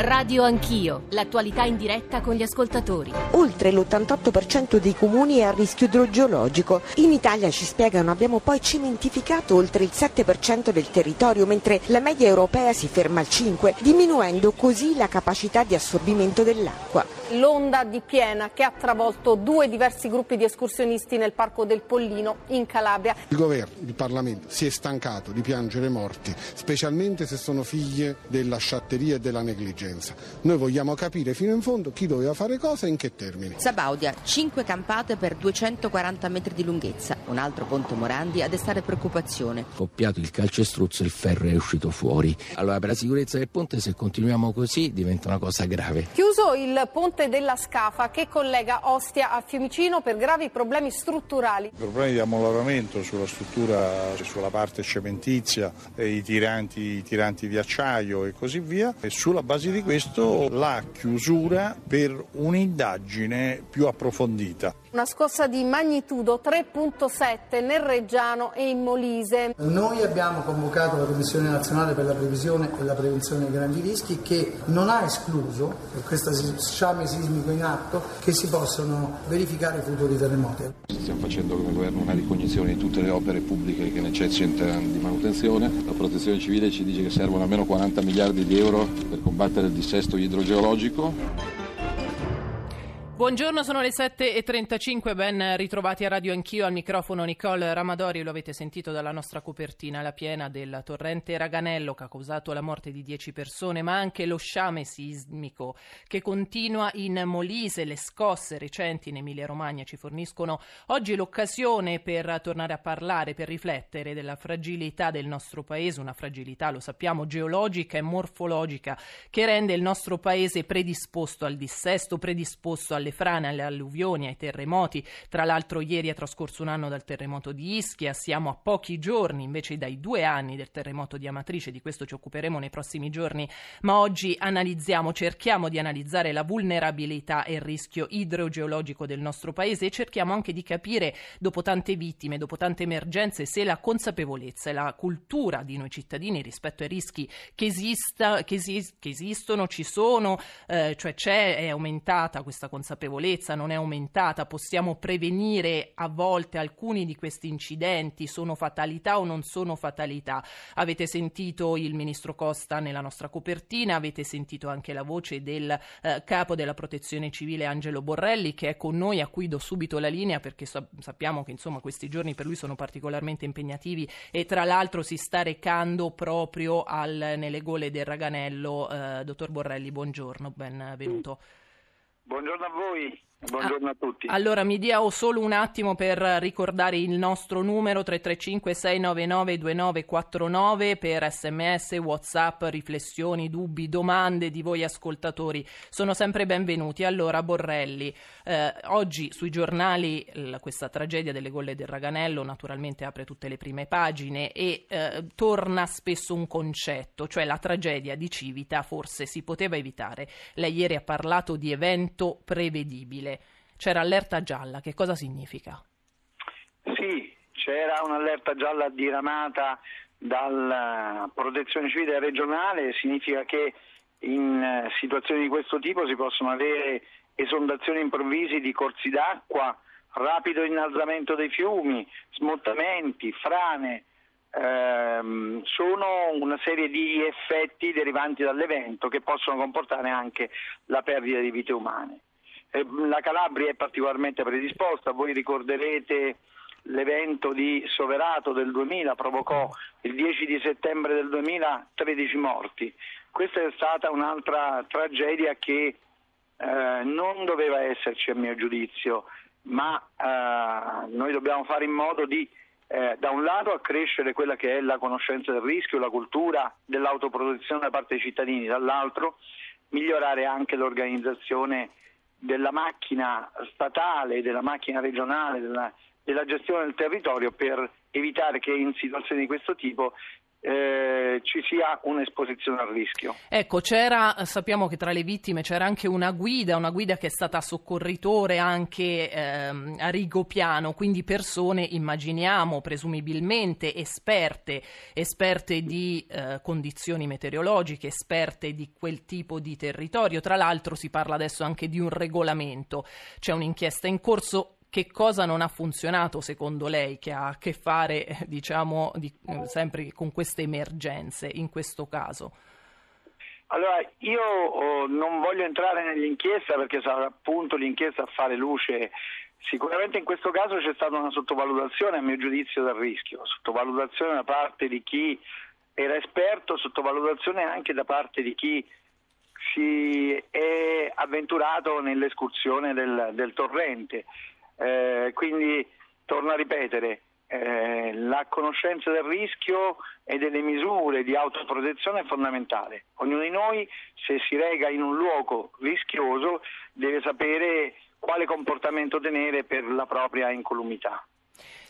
Radio Anch'io, l'attualità in diretta con gli ascoltatori. Oltre l'88% dei comuni è a rischio idrogeologico. In Italia, ci spiegano, abbiamo poi cementificato oltre il 7% del territorio, mentre la media europea si ferma al 5%, diminuendo così la capacità di assorbimento dell'acqua. L'onda di piena che ha travolto due diversi gruppi di escursionisti nel Parco del Pollino in Calabria. Il governo, il Parlamento si è stancato di piangere morti, specialmente se sono figlie della sciatteria e della negligenza. Noi vogliamo capire fino in fondo chi doveva fare cosa e in che termini. Sabaudia, 5 campate per 240 metri di lunghezza. Un altro ponte Morandi a destare preoccupazione. Coppiato il calcestruzzo, il ferro è uscito fuori. Allora, per la sicurezza del ponte, se continuiamo così, diventa una cosa grave. Chiuso il ponte della Scafa che collega Ostia a Fiumicino per gravi problemi strutturali. Problemi di ammoloramento sulla struttura, sulla parte cementizia, i tiranti, i tiranti di acciaio e così via. E sulla base di questo la chiusura per un'indagine più approfondita. Una scossa di magnitudo 3.7 nel Reggiano e in Molise. Noi abbiamo convocato la Commissione nazionale per la previsione e la prevenzione dei grandi rischi che non ha escluso, per questo sciame sismico in atto, che si possano verificare futuri terremoti. Stiamo facendo come governo una ricognizione di tutte le opere pubbliche che necessitano di manutenzione. La protezione civile ci dice che servono almeno 40 miliardi di euro per combattere il dissesto idrogeologico. Buongiorno, sono le 7.35, ben ritrovati a Radio Anch'io, al microfono Nicole Ramadori, lo avete sentito dalla nostra copertina, la piena del torrente Raganello che ha causato la morte di 10 persone, ma anche lo sciame sismico che continua in Molise, le scosse recenti in Emilia Romagna ci forniscono oggi l'occasione per tornare a parlare, per riflettere della fragilità del nostro paese, una fragilità, lo sappiamo, geologica e morfologica che rende il nostro paese predisposto al dissesto, predisposto alle alle frane, alle alluvioni, ai terremoti. Tra l'altro ieri è trascorso un anno dal terremoto di Ischia, siamo a pochi giorni invece dai due anni del terremoto di Amatrice, di questo ci occuperemo nei prossimi giorni, ma oggi analizziamo, cerchiamo di analizzare la vulnerabilità e il rischio idrogeologico del nostro paese e cerchiamo anche di capire, dopo tante vittime, dopo tante emergenze, se la consapevolezza e la cultura di noi cittadini rispetto ai rischi che, esista, che, esist- che esistono, ci sono, eh, cioè c'è, è aumentata questa consapevolezza consapevolezza non è aumentata, possiamo prevenire a volte alcuni di questi incidenti, sono fatalità o non sono fatalità. Avete sentito il ministro Costa nella nostra copertina, avete sentito anche la voce del eh, capo della protezione civile Angelo Borrelli che è con noi, a cui do subito la linea perché so- sappiamo che insomma questi giorni per lui sono particolarmente impegnativi e tra l'altro si sta recando proprio al, nelle gole del Raganello. Eh, dottor Borrelli, buongiorno, benvenuto. Buongiorno a voi. Buongiorno a tutti. Allora mi dia solo un attimo per ricordare il nostro numero 335 699 2949 per sms, whatsapp, riflessioni, dubbi, domande di voi ascoltatori. Sono sempre benvenuti. Allora Borrelli, eh, oggi sui giornali l- questa tragedia delle golle del Raganello naturalmente apre tutte le prime pagine e eh, torna spesso un concetto, cioè la tragedia di Civita forse si poteva evitare. Lei ieri ha parlato di evento prevedibile c'era allerta gialla, che cosa significa? Sì, c'era un'allerta gialla diramata dalla protezione civile regionale, significa che in eh, situazioni di questo tipo si possono avere esondazioni improvvisi di corsi d'acqua, rapido innalzamento dei fiumi, smottamenti, frane, ehm, sono una serie di effetti derivanti dall'evento che possono comportare anche la perdita di vite umane. Eh, la Calabria è particolarmente predisposta, voi ricorderete l'evento di Soverato del 2000 provocò il 10 di settembre del 2000 13 morti. Questa è stata un'altra tragedia che eh, non doveva esserci a mio giudizio, ma eh, noi dobbiamo fare in modo di eh, da un lato accrescere quella che è la conoscenza del rischio, la cultura dell'autoprotezione da parte dei cittadini, dall'altro migliorare anche l'organizzazione della macchina statale, della macchina regionale, della, della gestione del territorio per evitare che in situazioni di questo tipo eh, ci sia un'esposizione al rischio. Ecco, c'era, sappiamo che tra le vittime c'era anche una guida, una guida che è stata soccorritore anche ehm, a Rigopiano, quindi persone, immaginiamo, presumibilmente esperte, esperte di eh, condizioni meteorologiche, esperte di quel tipo di territorio. Tra l'altro si parla adesso anche di un regolamento, c'è un'inchiesta in corso che cosa non ha funzionato secondo lei che ha a che fare diciamo di, sempre con queste emergenze in questo caso? Allora, io oh, non voglio entrare nell'inchiesta perché sarà appunto l'inchiesta a fare luce. Sicuramente in questo caso c'è stata una sottovalutazione, a mio giudizio, del rischio, sottovalutazione da parte di chi era esperto, sottovalutazione anche da parte di chi si è avventurato nell'escursione del, del torrente. Eh, quindi torno a ripetere, eh, la conoscenza del rischio e delle misure di autoprotezione è fondamentale. Ognuno di noi, se si rega in un luogo rischioso, deve sapere quale comportamento tenere per la propria incolumità.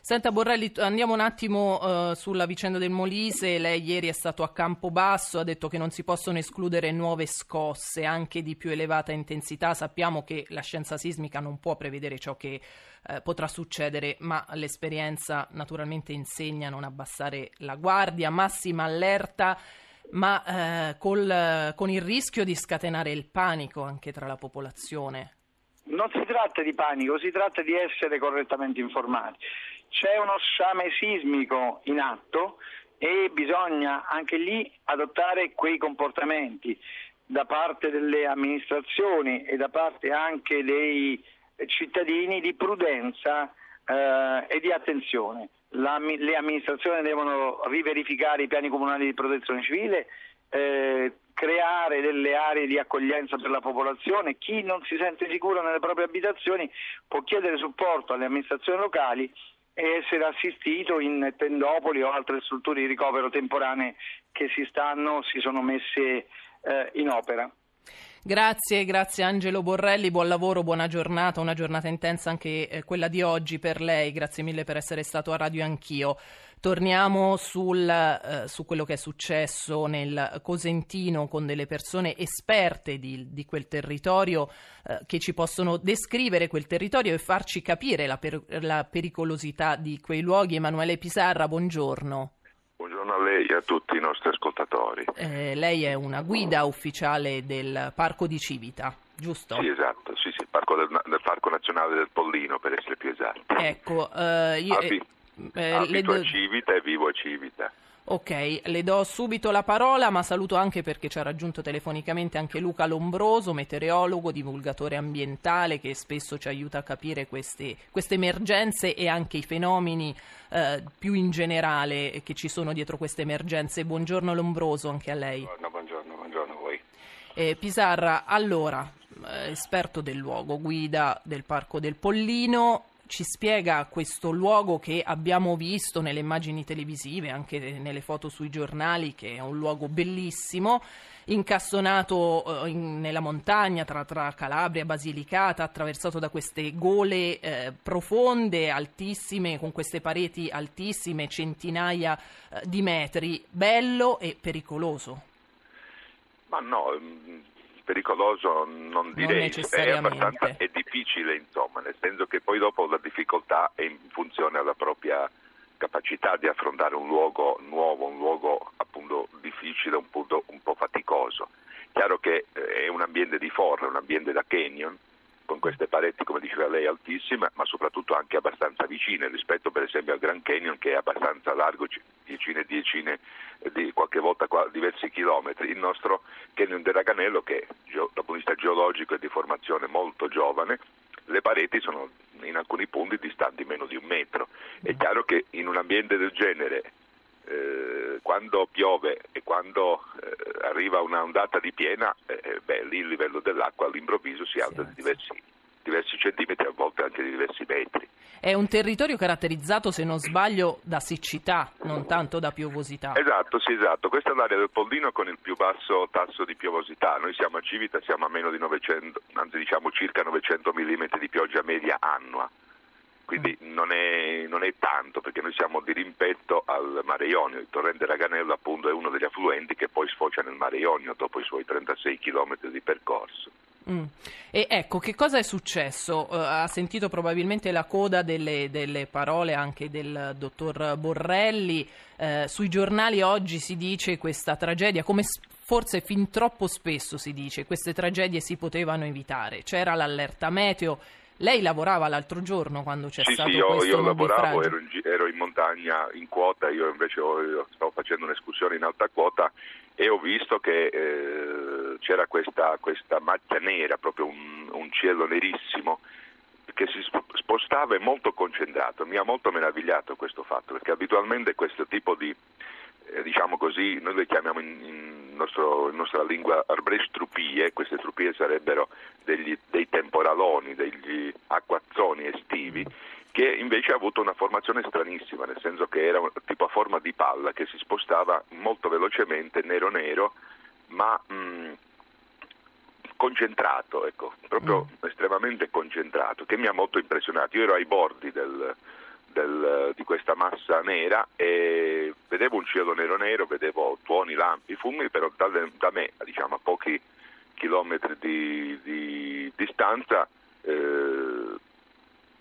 Senta Borrelli, andiamo un attimo uh, sulla vicenda del Molise. Lei ieri è stato a Campobasso, ha detto che non si possono escludere nuove scosse, anche di più elevata intensità. Sappiamo che la scienza sismica non può prevedere ciò che uh, potrà succedere, ma l'esperienza naturalmente insegna a non abbassare la guardia, massima allerta ma eh, col, con il rischio di scatenare il panico anche tra la popolazione. Non si tratta di panico, si tratta di essere correttamente informati c'è uno sciame sismico in atto e bisogna anche lì adottare quei comportamenti da parte delle amministrazioni e da parte anche dei cittadini di prudenza eh, e di attenzione. La, le amministrazioni devono riverificare i piani comunali di protezione civile, eh, creare delle aree di accoglienza per la popolazione. Chi non si sente sicuro nelle proprie abitazioni può chiedere supporto alle amministrazioni locali e essere assistito in tendopoli o altre strutture di ricovero temporanee che si stanno, si sono messe eh, in opera. Grazie, grazie Angelo Borrelli, buon lavoro, buona giornata, una giornata intensa anche eh, quella di oggi per lei, grazie mille per essere stato a Radio Anch'io. Torniamo sul, eh, su quello che è successo nel Cosentino con delle persone esperte di, di quel territorio eh, che ci possono descrivere quel territorio e farci capire la, per, la pericolosità di quei luoghi. Emanuele Pisarra, buongiorno. Buongiorno a lei e a tutti i nostri ascoltatori. Eh, lei è una guida ufficiale del Parco di Civita giusto? Sì, esatto, sì, sì, parco del, del, Parco Nazionale del Pollino, per essere più esatti. Ecco, eh, io... Abbi, eh, abito do... a Civita e vivo a Civita. Ok, le do subito la parola, ma saluto anche perché ci ha raggiunto telefonicamente anche Luca Lombroso, meteorologo, divulgatore ambientale, che spesso ci aiuta a capire queste, queste emergenze e anche i fenomeni eh, più in generale che ci sono dietro queste emergenze. Buongiorno Lombroso anche a lei. Buongiorno, buongiorno, buongiorno a voi. Eh, Pisarra, allora, eh, esperto del luogo, guida del Parco del Pollino, ci spiega questo luogo che abbiamo visto nelle immagini televisive, anche nelle foto sui giornali, che è un luogo bellissimo, incassonato eh, in, nella montagna tra, tra, Calabria e Basilicata, attraversato da queste gole eh, profonde, altissime, con queste pareti altissime, centinaia eh, di metri, bello e pericoloso. Ma no, mm, pericoloso non direi, non è abbastanza è difficile insomma, nel senso che poi dopo la difficoltà è in funzione alla propria capacità di affrontare un luogo nuovo, un luogo appunto difficile, un, punto, un po' faticoso. Chiaro che eh, è un ambiente di forra, un ambiente da canyon, con queste pareti, come diceva lei, altissime, ma soprattutto anche abbastanza vicine rispetto per esempio al Grand Canyon che è abbastanza largo, decine e decine di qualche volta diversi chilometri. Il nostro Canyon del Raganello, che dal punto di vista geologico è di formazione molto giovane, le pareti sono in alcuni punti distanti meno di un metro. È chiaro che in un ambiente del genere eh, quando piove e quando eh, arriva una ondata di piena, eh, beh, lì il livello dell'acqua all'improvviso si alza di diversi, diversi centimetri, a volte anche di diversi metri. È un territorio caratterizzato, se non sbaglio, da siccità, non tanto da piovosità. Esatto, sì, esatto. Questa è l'area del Pollino con il più basso tasso di piovosità. Noi siamo a Civita, siamo a meno di 900, anzi diciamo circa 900 mm di pioggia media annua quindi non è, non è, tanto perché noi siamo di rimpetto al Mare Ionio, il torrente Raganello appunto è uno degli affluenti che poi sfocia nel Mare Ionio dopo i suoi 36 km di percorso. Mm. E ecco, che cosa è successo? Uh, ha sentito probabilmente la coda delle, delle parole anche del dottor Borrelli. Uh, sui giornali oggi si dice questa tragedia, come forse fin troppo spesso si dice, queste tragedie si potevano evitare. C'era l'allerta meteo, lei lavorava l'altro giorno quando c'è sì, stato sì, io, questo io lavoravo, ero in, ero in, montagna in quota, io invece ho, stavo facendo un'escursione in alta quota e ho visto che eh, c'era questa, questa, macchia nera, proprio un, un, cielo nerissimo che si spostava e molto concentrato. Mi ha molto meravigliato questo fatto perché abitualmente questo tipo di, eh, diciamo così, noi le chiamiamo in, in, nostro, nostra lingua arbrestrupie, queste trupie sarebbero degli, dei temporaloni, degli acquazzoni estivi, che invece ha avuto una formazione stranissima, nel senso che era tipo a forma di palla che si spostava molto velocemente, nero-nero, ma mh, concentrato, ecco, proprio mm. estremamente concentrato, che mi ha molto impressionato. Io ero ai bordi del, del, di questa massa nera e vedevo un cielo nero-nero, vedevo tuoni, lampi, fumi, però da, da me, diciamo, a pochi chilometri di, di distanza, eh,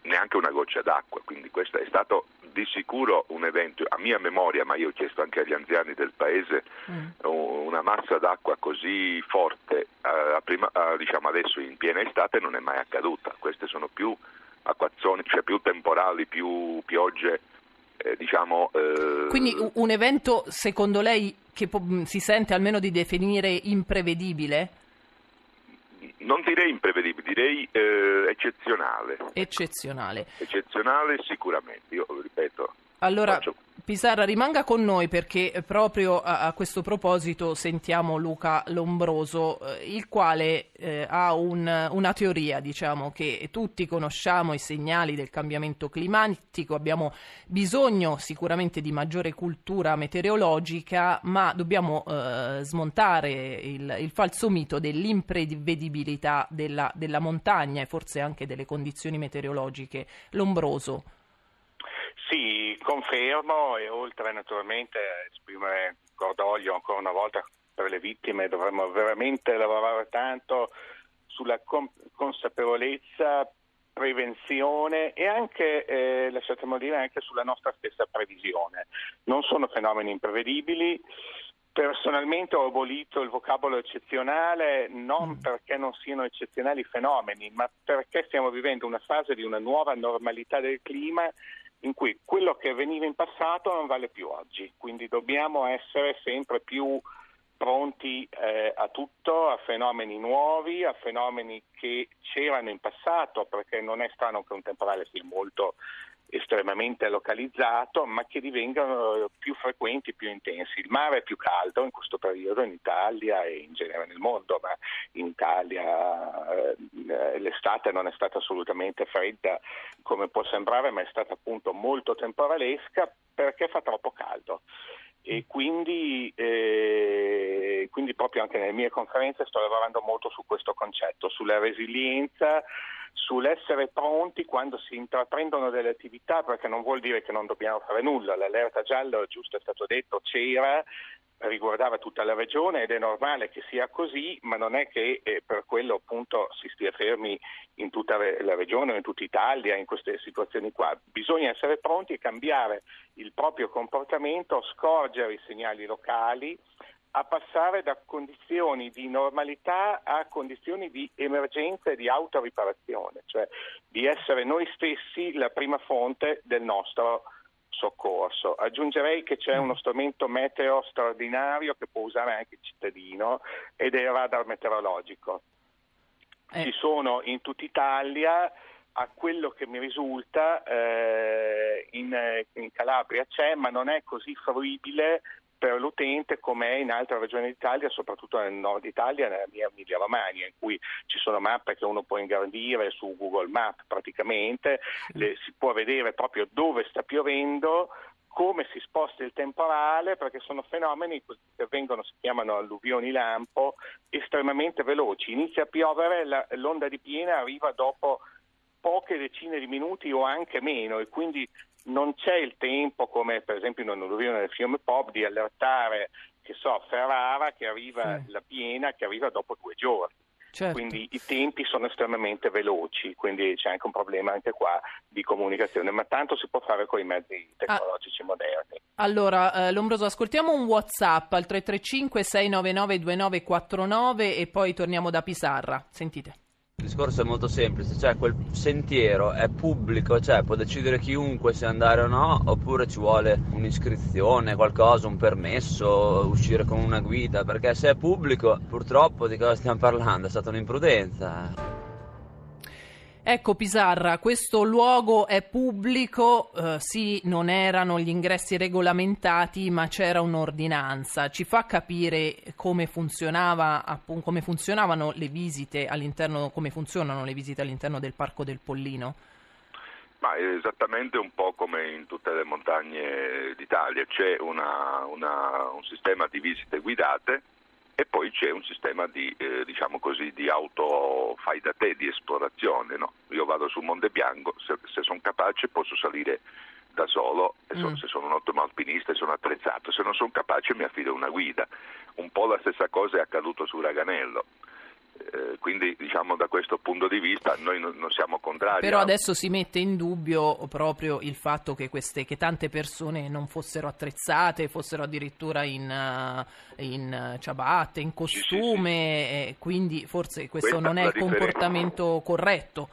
neanche una goccia d'acqua, quindi questo è stato di sicuro un evento, a mia memoria, ma io ho chiesto anche agli anziani del paese, mm. una massa d'acqua così forte, eh, prima, eh, diciamo adesso in piena estate non è mai accaduta, queste sono più acquazzoni, cioè più temporali, più piogge. Eh, diciamo, eh... Quindi un evento secondo lei che po- si sente almeno di definire imprevedibile? Non direi imprevedibile, direi eh, eccezionale. Eccezionale. Eccezionale sicuramente, io ripeto. Allora, faccio Pisarra, rimanga con noi perché proprio a, a questo proposito sentiamo Luca Lombroso, eh, il quale eh, ha un, una teoria, diciamo, che tutti conosciamo i segnali del cambiamento climatico, abbiamo bisogno sicuramente di maggiore cultura meteorologica, ma dobbiamo eh, smontare il, il, falso mito dell'imprevedibilità della, della montagna e forse anche delle condizioni meteorologiche. Lombroso. Sì, confermo e oltre naturalmente a esprimere cordoglio ancora una volta per le vittime dovremmo veramente lavorare tanto sulla consapevolezza, prevenzione e anche, eh, lasciatemi dire, anche sulla nostra stessa previsione. Non sono fenomeni imprevedibili. Personalmente ho abolito il vocabolo eccezionale non mm. perché non siano eccezionali fenomeni, ma perché stiamo vivendo una fase di una nuova normalità del clima in cui quello che avveniva in passato non vale più oggi, quindi dobbiamo essere sempre più pronti eh, a tutto, a fenomeni nuovi, a fenomeni che c'erano in passato, perché non è strano che un temporale sia molto estremamente localizzato, ma che divengano più frequenti, più intensi. Il mare è più caldo in questo periodo in Italia e in genere nel mondo, ma in Italia eh, l'estate non è stata assolutamente fredda come può sembrare, ma è stata appunto molto temporalesca perché fa troppo caldo. E quindi, eh, quindi proprio anche nelle mie conferenze sto lavorando molto su questo concetto, sulla resilienza, sull'essere pronti quando si intraprendono delle attività, perché non vuol dire che non dobbiamo fare nulla. L'allerta giallo, giusto è stato detto, c'era, riguardava tutta la regione ed è normale che sia così, ma non è che eh, per quello appunto si stia fermi in tutta la regione o in tutta Italia in queste situazioni qua. Bisogna essere pronti a cambiare il proprio comportamento, scorgere i segnali locali, a passare da condizioni di normalità a condizioni di emergenza e di autoriparazione, cioè di essere noi stessi la prima fonte del nostro soccorso. Aggiungerei che c'è uno strumento meteo straordinario che può usare anche il cittadino ed è il radar meteorologico. Eh. Ci sono in tutta Italia a quello che mi risulta eh, in, in, Calabria c'è, ma non è così fruibile per l'utente come è in altre regioni d'Italia, soprattutto nel nord Italia, nella mia Emilia Romagna, in cui ci sono mappe che uno può ingrandire su Google Maps praticamente, le, si può vedere proprio dove sta piovendo, come si sposta il temporale, perché sono fenomeni che avvengono, si chiamano alluvioni lampo, estremamente veloci. Inizia a piovere, la, l'onda di piena arriva dopo poche decine di minuti o anche meno e quindi non c'è il tempo, come per esempio in un'alluvione del fiume Pop, di allertare, che so, Ferrara che arriva sì. la piena, che arriva dopo due giorni. Certo. Quindi i tempi sono estremamente veloci, quindi c'è anche un problema anche qua di comunicazione, ma tanto si può fare con i mezzi tecnologici ah. moderni. Allora, eh, Lombroso, ascoltiamo un WhatsApp al 335 699 2949 e poi torniamo da Pisarra. Sentite. Il discorso è molto semplice, cioè quel sentiero è pubblico, cioè può decidere chiunque se andare o no, oppure ci vuole un'iscrizione, qualcosa, un permesso, uscire con una guida, perché se è pubblico purtroppo di cosa stiamo parlando? È stata un'imprudenza. Ecco Pisarra, questo luogo è pubblico, eh, sì, non erano gli ingressi regolamentati, ma c'era un'ordinanza. Ci fa capire come, funzionava, appunto, come funzionavano le visite all'interno, come funzionano le visite all'interno del Parco del Pollino? Ma è esattamente un po' come in tutte le montagne d'Italia, c'è una, una, un sistema di visite guidate e poi c'è un sistema di, eh, diciamo così, di auto fai da te, di esplorazione. No? Io vado sul Monte Bianco, se, se sono capace posso salire da solo, mm. se sono un ottimo alpinista e sono attrezzato, se non sono capace mi affido a una guida. Un po' la stessa cosa è accaduto su Raganello. Eh, quindi diciamo da questo punto di vista noi non, non siamo contrari. Però adesso si mette in dubbio proprio il fatto che, queste, che tante persone non fossero attrezzate, fossero addirittura in, uh, in ciabatte, in costume, sì, sì, sì. quindi forse questo Questa non è il comportamento corretto.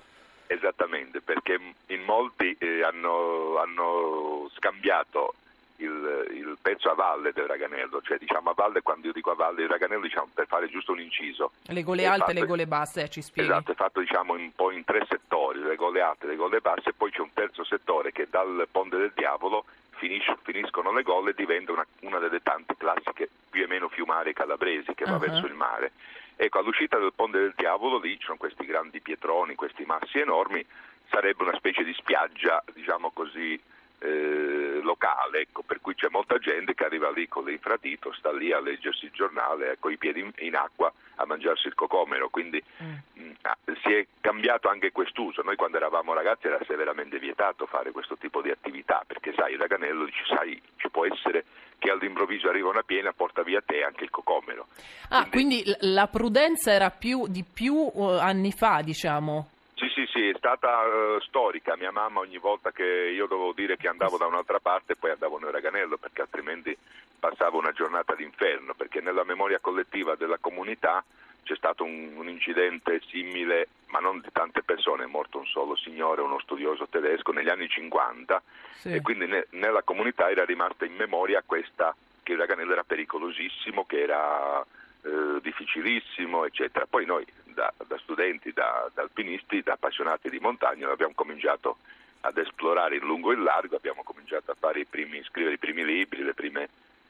Esattamente, perché in molti eh, hanno, hanno scambiato il, il, pezzo a valle del Raganello, cioè diciamo a valle, quando io dico a valle del Raganello diciamo per fare giusto un inciso. Le gole alte e le gole basse, eh, ci spieghi. Esatto, è fatto diciamo un po' in tre settori, le gole alte e le gole basse, e poi c'è un terzo settore che dal Ponte del Diavolo finisce, finiscono le gole e diventa una, una, delle tante classiche più o meno fiumare calabresi che va uh-huh. verso il mare. Ecco, all'uscita del Ponte del Diavolo lì ci sono questi grandi pietroni, questi massi enormi, sarebbe una specie di spiaggia, diciamo così, eh, locale, ecco, per cui c'è molta gente che arriva lì con l'infradito, sta lì a leggersi il giornale, con i piedi in, in acqua a mangiarsi il cocomero, quindi mm. mh, mm, ah, si è cambiato anche quest'uso. Noi quando eravamo ragazzi era severamente vietato fare questo tipo di attività, perché sai, il raganello dice, sai, ci può essere che all'improvviso arriva una piena porta via te anche il cocomero. Ah, quindi, quindi la prudenza era più, di più uh, anni fa, diciamo? Sì, sì, è stata uh, storica. Mia mamma ogni volta che io dovevo dire che andavo da un'altra parte poi andavo nel Raganello perché altrimenti passavo una giornata d'inferno perché nella memoria collettiva della comunità c'è stato un, un, incidente simile, ma non di tante persone, è morto un solo signore, uno studioso tedesco negli anni 50 sì. e quindi ne, nella comunità era rimasta in memoria questa che il Raganello era pericolosissimo, che era eh, difficilissimo, eccetera. Poi noi da, da studenti, da, da, alpinisti, da appassionati di montagna, abbiamo cominciato ad esplorare in lungo e in largo, abbiamo cominciato a i primi, scrivere i primi libri, le prime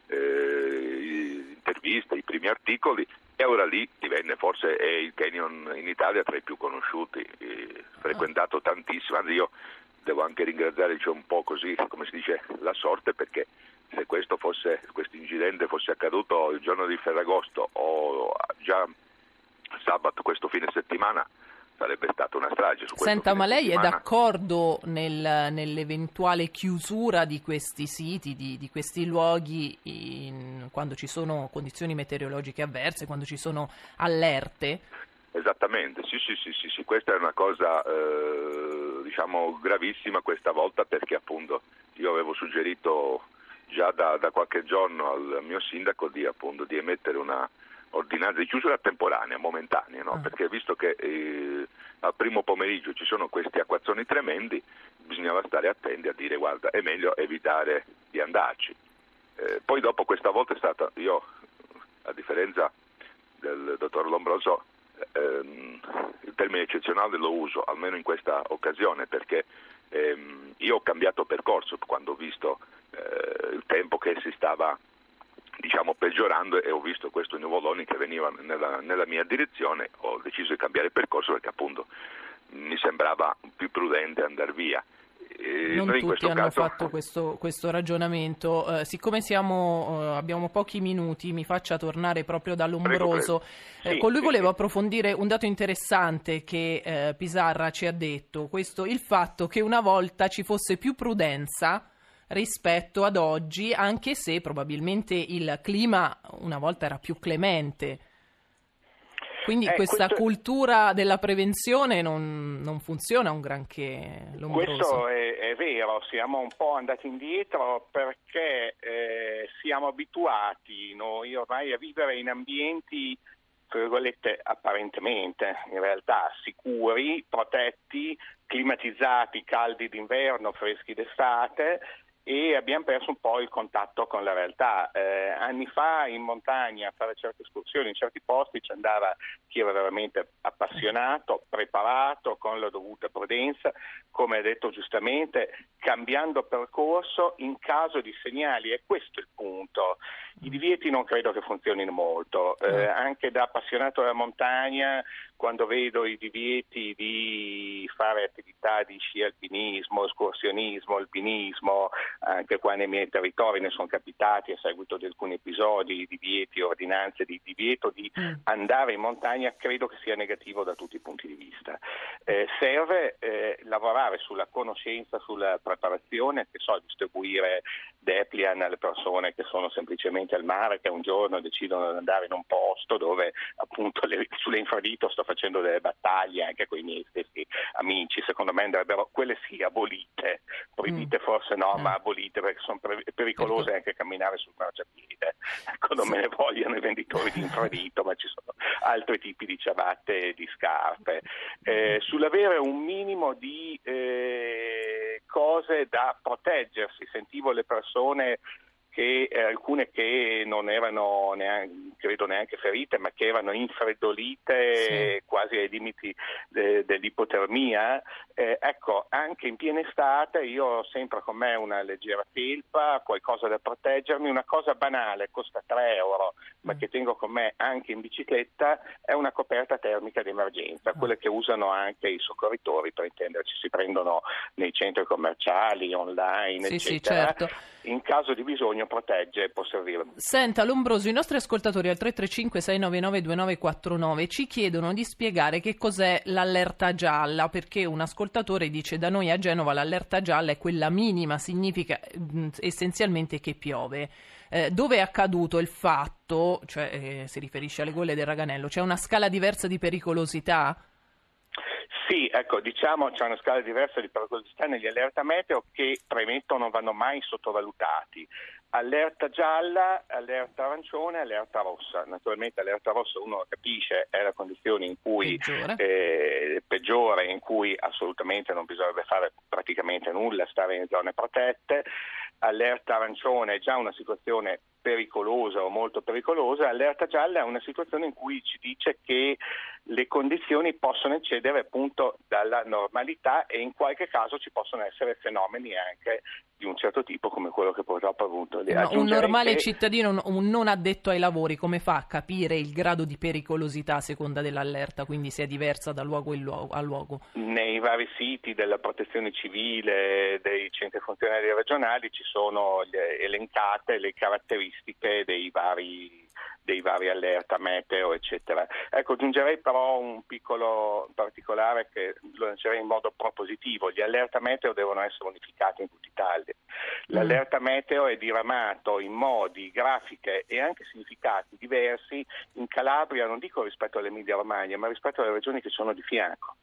eh, interviste, i primi articoli e ora lì divenne forse il canyon in Italia tra i più conosciuti, eh, frequentato tantissimo, anzi io devo anche ringraziare cioè, un po' così, come si dice, la sorte perché se questo incidente fosse accaduto il giorno di Ferragosto o già sabato questo fine settimana sarebbe stata una strage. Senta, ma lei è d'accordo nel, nell'eventuale chiusura di questi siti, di, di questi luoghi, in, quando ci sono condizioni meteorologiche avverse, quando ci sono allerte? Esattamente, sì, sì, sì, sì, sì. questa è una cosa eh, diciamo gravissima questa volta perché appunto io avevo suggerito già da, da qualche giorno al mio sindaco di, appunto, di emettere una ordinanza di chiusura temporanea, momentanea, no? Ah. perché visto che eh, al primo pomeriggio ci sono questi acquazzoni tremendi, bisognava stare attenti a dire guarda è meglio evitare di andarci. Eh, poi dopo questa volta è stata, io a differenza del dottor Lombroso, ehm, il termine eccezionale lo uso almeno in questa occasione perché ehm, io ho cambiato percorso quando ho visto eh, il tempo che si stava diciamo, peggiorando e ho visto questi nuvoloni che venivano nella, nella, mia direzione, ho deciso di cambiare percorso perché appunto mi sembrava più prudente andare via. eh, non tutti questo hanno caso fatto questo, questo ragionamento. Eh, siccome siamo, eh, abbiamo pochi minuti, mi faccia tornare proprio da Lombroso. prego. Sì, con lui sì, volevo sì. approfondire un dato interessante che eh, Pisarra ci ha detto, questo, il fatto che una volta ci fosse più prudenza rispetto ad oggi, anche se probabilmente il clima una volta era più clemente. Quindi Eh, questa questo- cultura della prevenzione non, non funziona un granché lombroso. Questo è, è vero, siamo un po' andati indietro perché eh, siamo abituati noi ormai a vivere in ambienti, tra virgolette, apparentemente, in realtà sicuri, protetti, climatizzati, caldi d'inverno, freschi d'estate e abbiamo perso un po' il contatto con la realtà. Eh, anni fa in montagna a fare certe escursioni in certi posti ci andava chi era veramente appassionato, preparato, con la dovuta prudenza, come ha detto giustamente, cambiando percorso in caso di segnali. E questo è il punto. I divieti non credo che funzionino molto. Eh, anche da appassionato della montagna, quando vedo i divieti di fare attività di sci alpinismo, escursionismo, alpinismo, anche qua nei miei territori ne sono capitati a seguito di alcuni episodi, divieti, ordinanze di divieto di andare in montagna, credo che sia negativo da tutti i punti di vista. Eh, serve eh, lavorare sulla conoscenza, sulla preparazione, che so, distribuire Deplian alle persone che sono semplicemente al mare, che un giorno decidono di andare in un posto dove appunto le, sulle infradito sto facendo delle battaglie anche con i miei stessi amici, secondo me andrebbero quelle sì abolite, proibite forse no, ma abolite perché sono pericolose anche camminare sul marciapiede. Ecco, non me ne vogliono i venditori di infradito, ma ci sono altri tipi di ciabatte e di scarpe. Eh, sull'avere un minimo di eh, cose da proteggersi, sentivo le persone che eh, alcune che non erano neanche, credo neanche ferite, ma che erano infreddolite quasi ai limiti de- dell'ipotermia. Eh, ecco, anche in piena estate io ho sempre con me una leggera felpa, qualcosa da proteggermi, una cosa banale, costa 3 euro, ma che tengo con me anche in bicicletta, è una coperta termica di emergenza, quelle che usano anche i soccorritori, per intenderci, si prendono nei centri commerciali, online, Sì, sì, eccetera. certo. In caso di bisogno protegge e può servire. Senta Lombroso, i nostri ascoltatori al 335 699 2949 ci chiedono di spiegare che cos'è l'allerta gialla, perché un ascoltatore dice da noi a Genova l'allerta gialla è quella minima, significa mh, essenzialmente che piove. Eh, dove è accaduto il fatto, cioè eh, si riferisce alle gole del Raganello, c'è una scala diversa di pericolosità? Sì, ecco, diciamo c'è una scala diversa di pericolosità negli allerta meteo che premetto non vanno mai sottovalutati. Allerta gialla, allerta arancione, allerta rossa. Naturalmente allerta rossa uno capisce, è la condizione in cui Peggiore. eh, peggiore, in cui assolutamente non bisognerebbe fare praticamente nulla, stare in zone protette. Allerta arancione è già una situazione pericolosa o molto pericolosa, allerta gialla è una situazione in cui ci dice che le condizioni possono eccedere appunto dalla normalità e in qualche caso ci possono essere fenomeni anche di un certo tipo come quello che purtroppo ha avuto. No, un normale che- cittadino, un- non addetto ai lavori, come fa a capire il grado di pericolosità a seconda dell'allerta, quindi se è diversa da luogo in luogo- a luogo? Nei vari siti della protezione civile, dei centri funzionari regionali ci sono le- elencate le caratteristiche dei vari, dei vari allerta meteo, eccetera. Ecco, aggiungerei però un piccolo particolare che lo lancerei in modo propositivo. Gli allerta meteo devono essere unificati in tutta Italia. L'allerta meteo è diramato in modi, grafiche e anche significati diversi in Calabria, non dico rispetto all'Emilia Romagna, ma rispetto alle regioni che sono di fianco.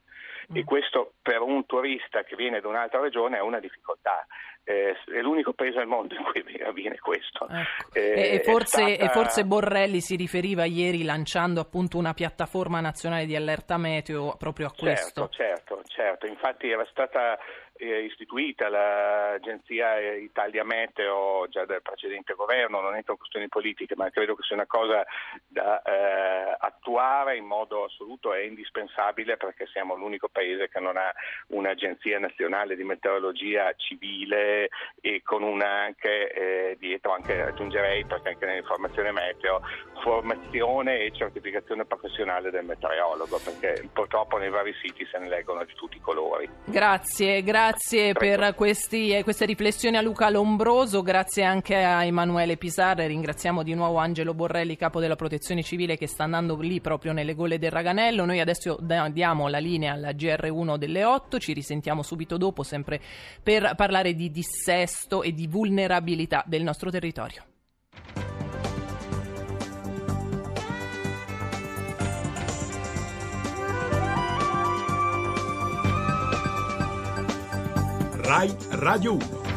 E questo per un turista che viene da un'altra regione è una difficoltà. Eh, è l'unico paese al mondo in cui avviene questo. Eh, E, forse, stata- e forse Borrelli si riferiva ieri lanciando appunto una piattaforma nazionale di allerta meteo proprio a questo. Certo, certo, certo. Infatti era stata istituita l'agenzia Italia Meteo già dal precedente governo, non entro in questioni politiche, ma credo che sia una cosa da eh, attuare in modo assoluto e indispensabile perché siamo l'unico paese che non ha un'agenzia nazionale di meteorologia civile e con una anche eh, anche aggiungerei perché anche nell'informazione meteo, formazione e certificazione professionale del meteorologo, perché purtroppo nei vari siti se ne leggono di tutti i colori. Grazie, grazie Grazie per questi, eh, queste riflessioni a Luca Lombroso, grazie anche a Emanuele Pisarre, ringraziamo di nuovo Angelo Borrelli, capo della protezione civile che sta andando lì proprio nelle gole del Raganello. Noi adesso diamo la linea alla GR1 delle 8, ci risentiamo subito dopo sempre per parlare di dissesto e di vulnerabilità del nostro territorio. Rai Radio 1.